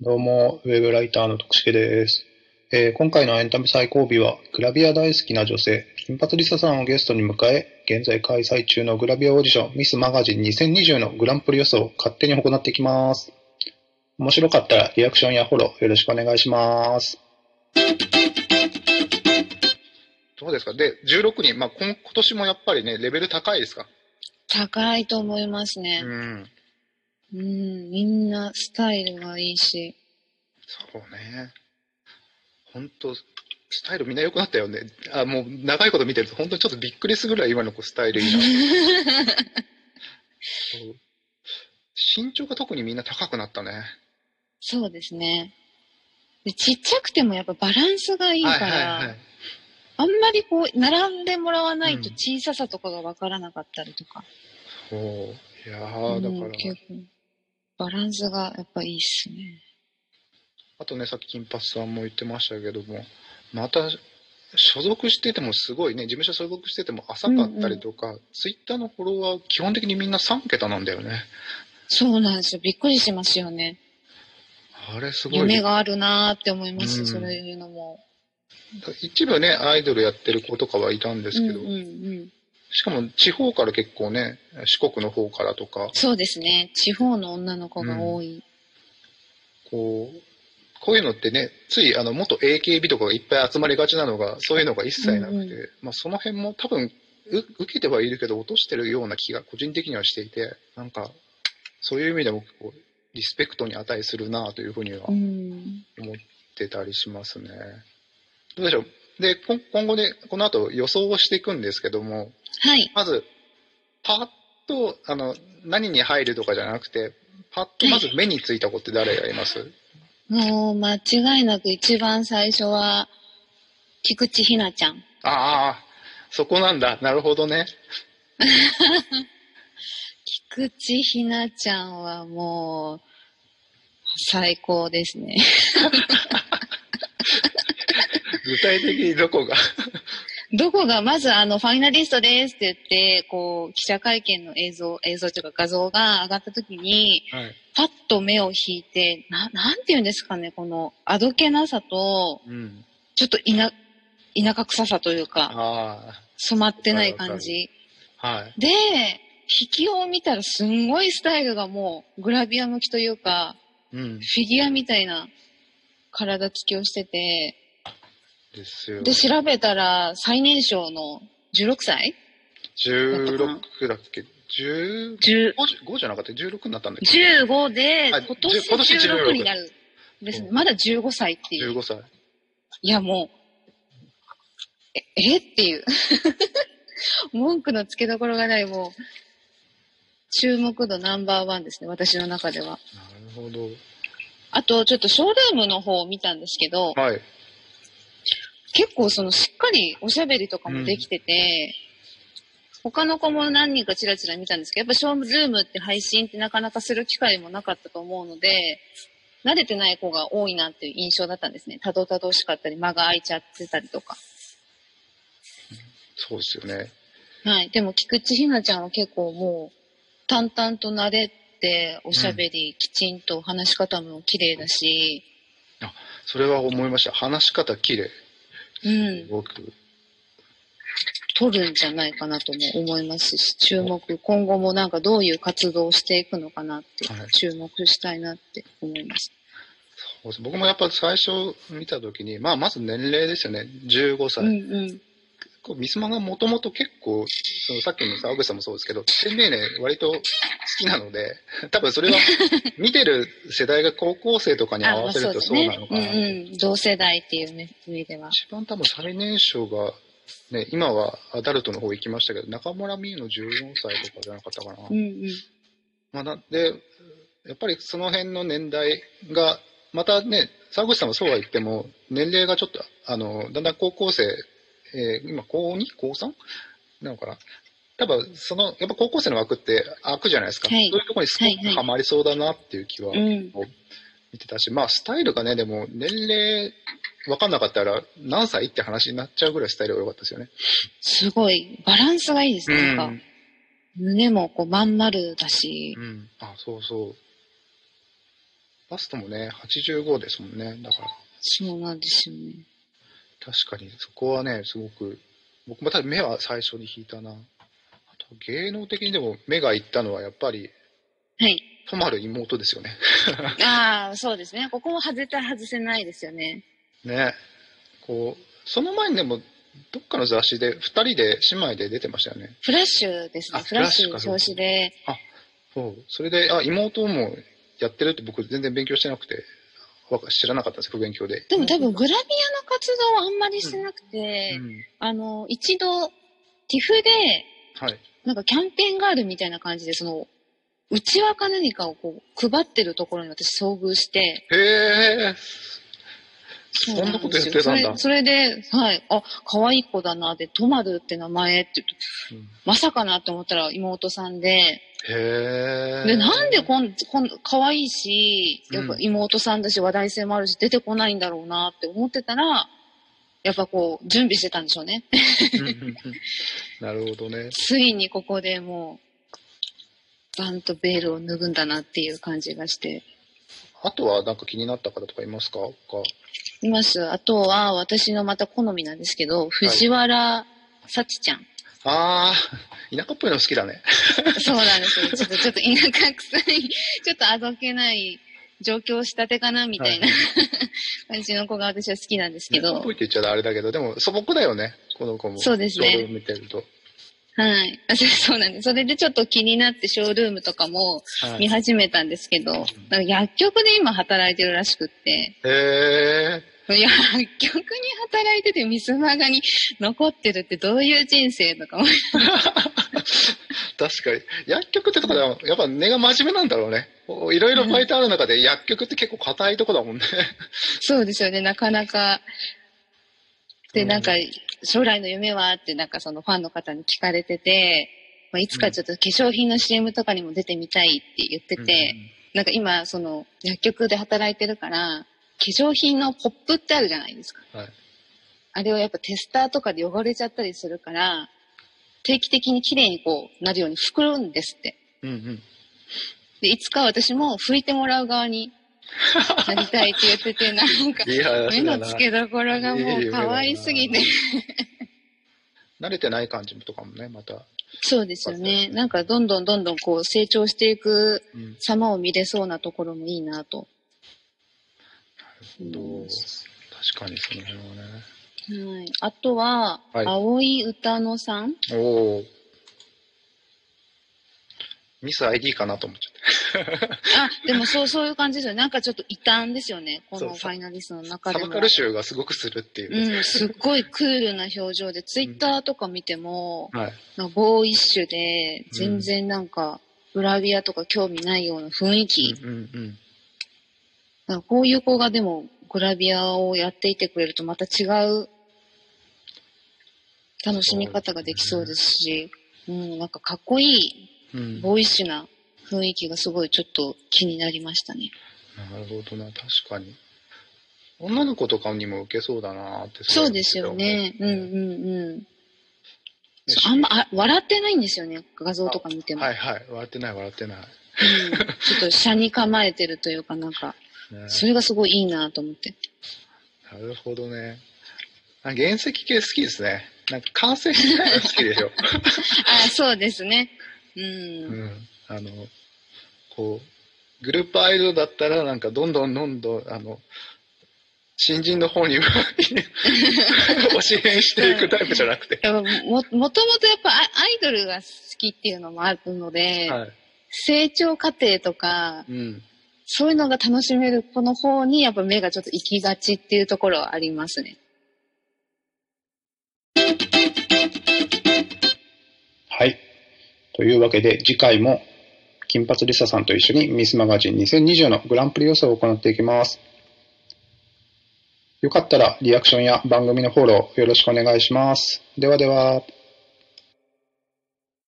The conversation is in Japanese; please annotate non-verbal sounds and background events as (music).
どうも、ウェブライターの徳重です。えー今回のエンタメ最後尾は、グラビア大好きな女性、金髪リサさんをゲストに迎え、現在開催中のグラビアオーディション、ミスマガジン2020のグランプリ予想を勝手に行っていきます。面白かったら、リアクションやフォローよろしくお願いします。どうですか？で、16人、まあ、今今年もやっぱりね、レベル高いですか？高いと思いますね。ん。うん、みんなスタイルがいいし。そうね。本当スタイルみんな良くなったよね。あ、もう長いこと見てると本当にちょっとびっくりするぐらい今の子スタイルいいな。(laughs) そう身長が特にみんな高くなったね。そうですね。でちっちゃくてもやっぱバランスがいいから、はいはい。あんまりこう、並んでもらわないとうん小ささとかがわからなかったりとか。そう。いやー、だうんから、結構、バランスがやっぱいいっすね。あとね、さっき金髪さんも言ってましたけども、また、所属しててもすごいね、事務所所属してても浅かったりとか、ツイッターのフォロワー基本的にみんな3桁なんだよね。そうなんですよ。びっくりしますよね。あれすごい。夢があるなーって思います、うんそういうのも。一部ね、アイドルやってる子とかはいたんですけど、うんうんうん。しかも地方から結構ね、四国の方からとか、そうですね。地方の女の子が多い。こう、こういうのってね、ついあの元 AKB とかがいっぱい集まりがちなのが、そういうのが一切なくて、うんうまあその辺も多分、う受けてはいるけど落としてるような気が個人的にはしていて、なんか、そういう意味でもこう、リスペクトに値するなというふうにはうん。思ってたりしますね。どうでしょう？で、今後ね、この後予想をしていくんですけども、はい。まず、パッと、あの、何に入るとかじゃなくて、パッとまず目についた子って誰がいます？もう間違いなく一番最初は、菊池ひなちゃん。ああ、そこなんだ。なるほどね。(laughs) 菊池ひなちゃんはもう、最高ですね。(laughs) 具体的にどこが？(laughs) どこが、まずあの、ファイナリストですって言って、こう、記者会見の映像、映像というか画像が上がった時に、はい。パッと目を引いて、な、なんて言うんですかね、この、あどけなさと、うん。ちょっと田、田舎臭さというか、あ染まってない感じ。あ、はい。で、引きを見たらすんごいスタイルがもうグラビア向きというか、うん。フィギュアみたいな体つきをしてて、ですよ。で、調べたら最年少の16歳？16だっけ ?10、10 5じゃなかった ?16 になったんだっけ？15で、あ今年今年16 16になる。ですね。うんまだ15歳っていう。?15 歳。いや、もう、え、えっていう。(laughs) 文句のつけどころがない、もう、注目度ナンバーワンですね、私の中では。なるほど。あと、ちょっとショールームの方を見たんですけど、はい。結構そのしっかりおしゃべりとかもできてて、他の子も何人かチラチラ見たんですけど、やっぱショールームって配信ってなかなかする機会もなかったと思うので、慣れてない子が多いなっていう印象だったんですね。たどたどしかったり、間が空いちゃってたりとか。そうですよね。はい。でも、菊池ひなちゃんは結構もう、淡々と慣れて、おしゃべり、きちんと話し方も綺麗だし、それは思いました。話し方綺麗。うんす、ごく。取るんじゃないかなとも思いますし、注目、今後もなんかどういう活動をしていくのかなってはい、注目したいなって思います。僕もやっぱ最初見たときに、まあ、まず年齢ですよね。15歳。うんうん。こうミスマがもともと結構、そのさっきの沢口さんもそうですけど、天命ね、割と好きなので、(laughs) 多分それは見てる世代が高校生とかに合わせるとそうなのかな。(laughs) うんうん。同世代っていうね意味では。一番多分最年少が、ね、今はアダルトの方行きましたけど、中村美優の14歳とかじゃなかったかな。うんうん。まあ、なで、やっぱりその辺の年代が、またね、沢口さんもそうは言っても、年齢がちょっと、あの、だんだん高校生、えー今、高 2? 高 3? なのかな？多分、その、やっぱ高校生の枠って開くじゃないですか。はいそういうところにスポッとはいはいはまりそうだなっていう気はうん。見てたし、まあ、スタイルがね、でも、年齢、分かんなかったら、何歳って話になっちゃうぐらいスタイルが良かったですよね。すごい、バランスがいいですね。なんかうん、胸もこうまん丸だしう、ん。あ、そうそう。バストもね、85ですもんね。だから、そうなんですよね。確かにそこはね、すごく、僕も多分目は最初に引いたな。あと、芸能的にでも目がいったのはやっぱり、はい。とまる妹ですよね。(laughs) ああ、そうですね。ここも絶対外せないですよね。ね。こう、その前にでも、どっかの雑誌で2人で姉妹で出てましたよね。フラッシュですね。あフラッシュフラッシュか表紙で。そう。それで、あ、妹もやってるって僕全然勉強してなくて、知らなかったんです、不勉強で。でも多分グラビアの活動はあんまりしてなくて、うん。あの、一度、ティフで、はい。なんかキャンペーンガールみたいな感じで、その、内輪か何かをこう、配ってるところに私遭遇して、へえ。そんなことやってたんだ。それそれで、はい、あ、可愛い子だな、で、トマルって名前って言って、うんまさかなって思ったら妹さんで、へえ。で、なんでこん、こん、可愛いし、やっぱうん妹さんだし、話題性もあるし、出てこないんだろうなって思ってたら、やっぱこう、準備してたんでしょうね。うんうんうんなるほどね。ついにここでもう、バンとベールを脱ぐんだなっていう感じがしてあとはなんか気になった方とかいますか？他います。あとは、私のまた好みなんですけど、藤原幸ちゃん。ああ、田舎っぽいの好きだね。(laughs) そうなんですよ。ちょっと、ちょっと田舎臭い、ちょっとあどけない、上京したてかなみたいな、はい (laughs) 感じの子が私は好きなんですけど田舎っぽい、って言っちゃあれだけど、でも素朴だよね、この子も。そうですね見てると。はい。(laughs) あそうそうなんです。それでちょっと気になってショールームとかもはい、見始めたんですけど、なんか薬局で今働いてるらしくって、へえ。薬局に働いててミスマガに残ってるってどういう人生とか思い (laughs) 確かに。薬局ってとこでは、やっぱ根が真面目なんだろうね。いろいろファイトある中で薬局って結構硬いとこだもんね。そうですよね、なかなか。で、うんなんか、将来の夢はって、なんかそのファンの方に聞かれてて、まあ、いつかちょっと化粧品の CM とかにも出てみたいって言ってて、なんか今、その、薬局で働いてるから、化粧品のポップってあるじゃないですか。うんはい。あれをやっぱテスターとかで汚れちゃったりするから、定期的に綺麗にこうなるように拭くんですって。うんうん。で、いつか私も拭いてもらう側に (laughs) なりたいって言ってて、なんか、目。の付けどころがもう可愛すぎて。慣れてない感じとかもね、また。そうですよね。なんかどんどんどんどんこう成長していくうん。様を見れそうなところもいいなと。どううん確かにその辺はね。はい。あとは、はい青い歌野さんおお。ミス ID かなと思っちゃっあ、でもそう、そういう感じですよね。なんかちょっと異端ですよね。このファイナリストのた。中でも。サバカル臭がすごくするっていう。うん、すっごいクールな表情で、ツイッターとか見ても、はい。ボーイッシュで、全然なんか、グラビアとか興味ないような雰囲気。うんうんうん。なんかこういう子がでも、グラビアをやっていてくれるとまた違う楽しみ方ができそうですし、うん、なんかかっこいい、うん、ボーイッシュな雰囲気がすごいちょっと気になりましたね。なるほどな、確かに。女の子とかにも受けそうだなってそうですよね。うんうんうん。あんまあ笑ってないんですよね、画像とか見ても。はいはい。笑ってない笑ってない。うん、ちょっと車に構えてるというかなんか、ね、それがすごいいいなと思って。なるほどね。あ原石系好きですね。なんか完成しないの好きでしょ。(laughs) あ、そうですね。うん。うん。あの、こう、グループアイドルだったらなんかどんどんどんどん、あの、新人の方に推 (laughs) し変していくタイプじゃなくて。やっぱも、もともとやっぱアアイドルが好きっていうのもあるので、はい。成長過程とか、うん。そういうのが楽しめる子の方にやっぱ目がちょっと行きがちっていうところはありますね。はい。というわけで次回も金髪リサさんと一緒にミスマガジン2020のグランプリ予想を行っていきます。よかったらリアクションや番組のフォローよろしくお願いします。ではでは。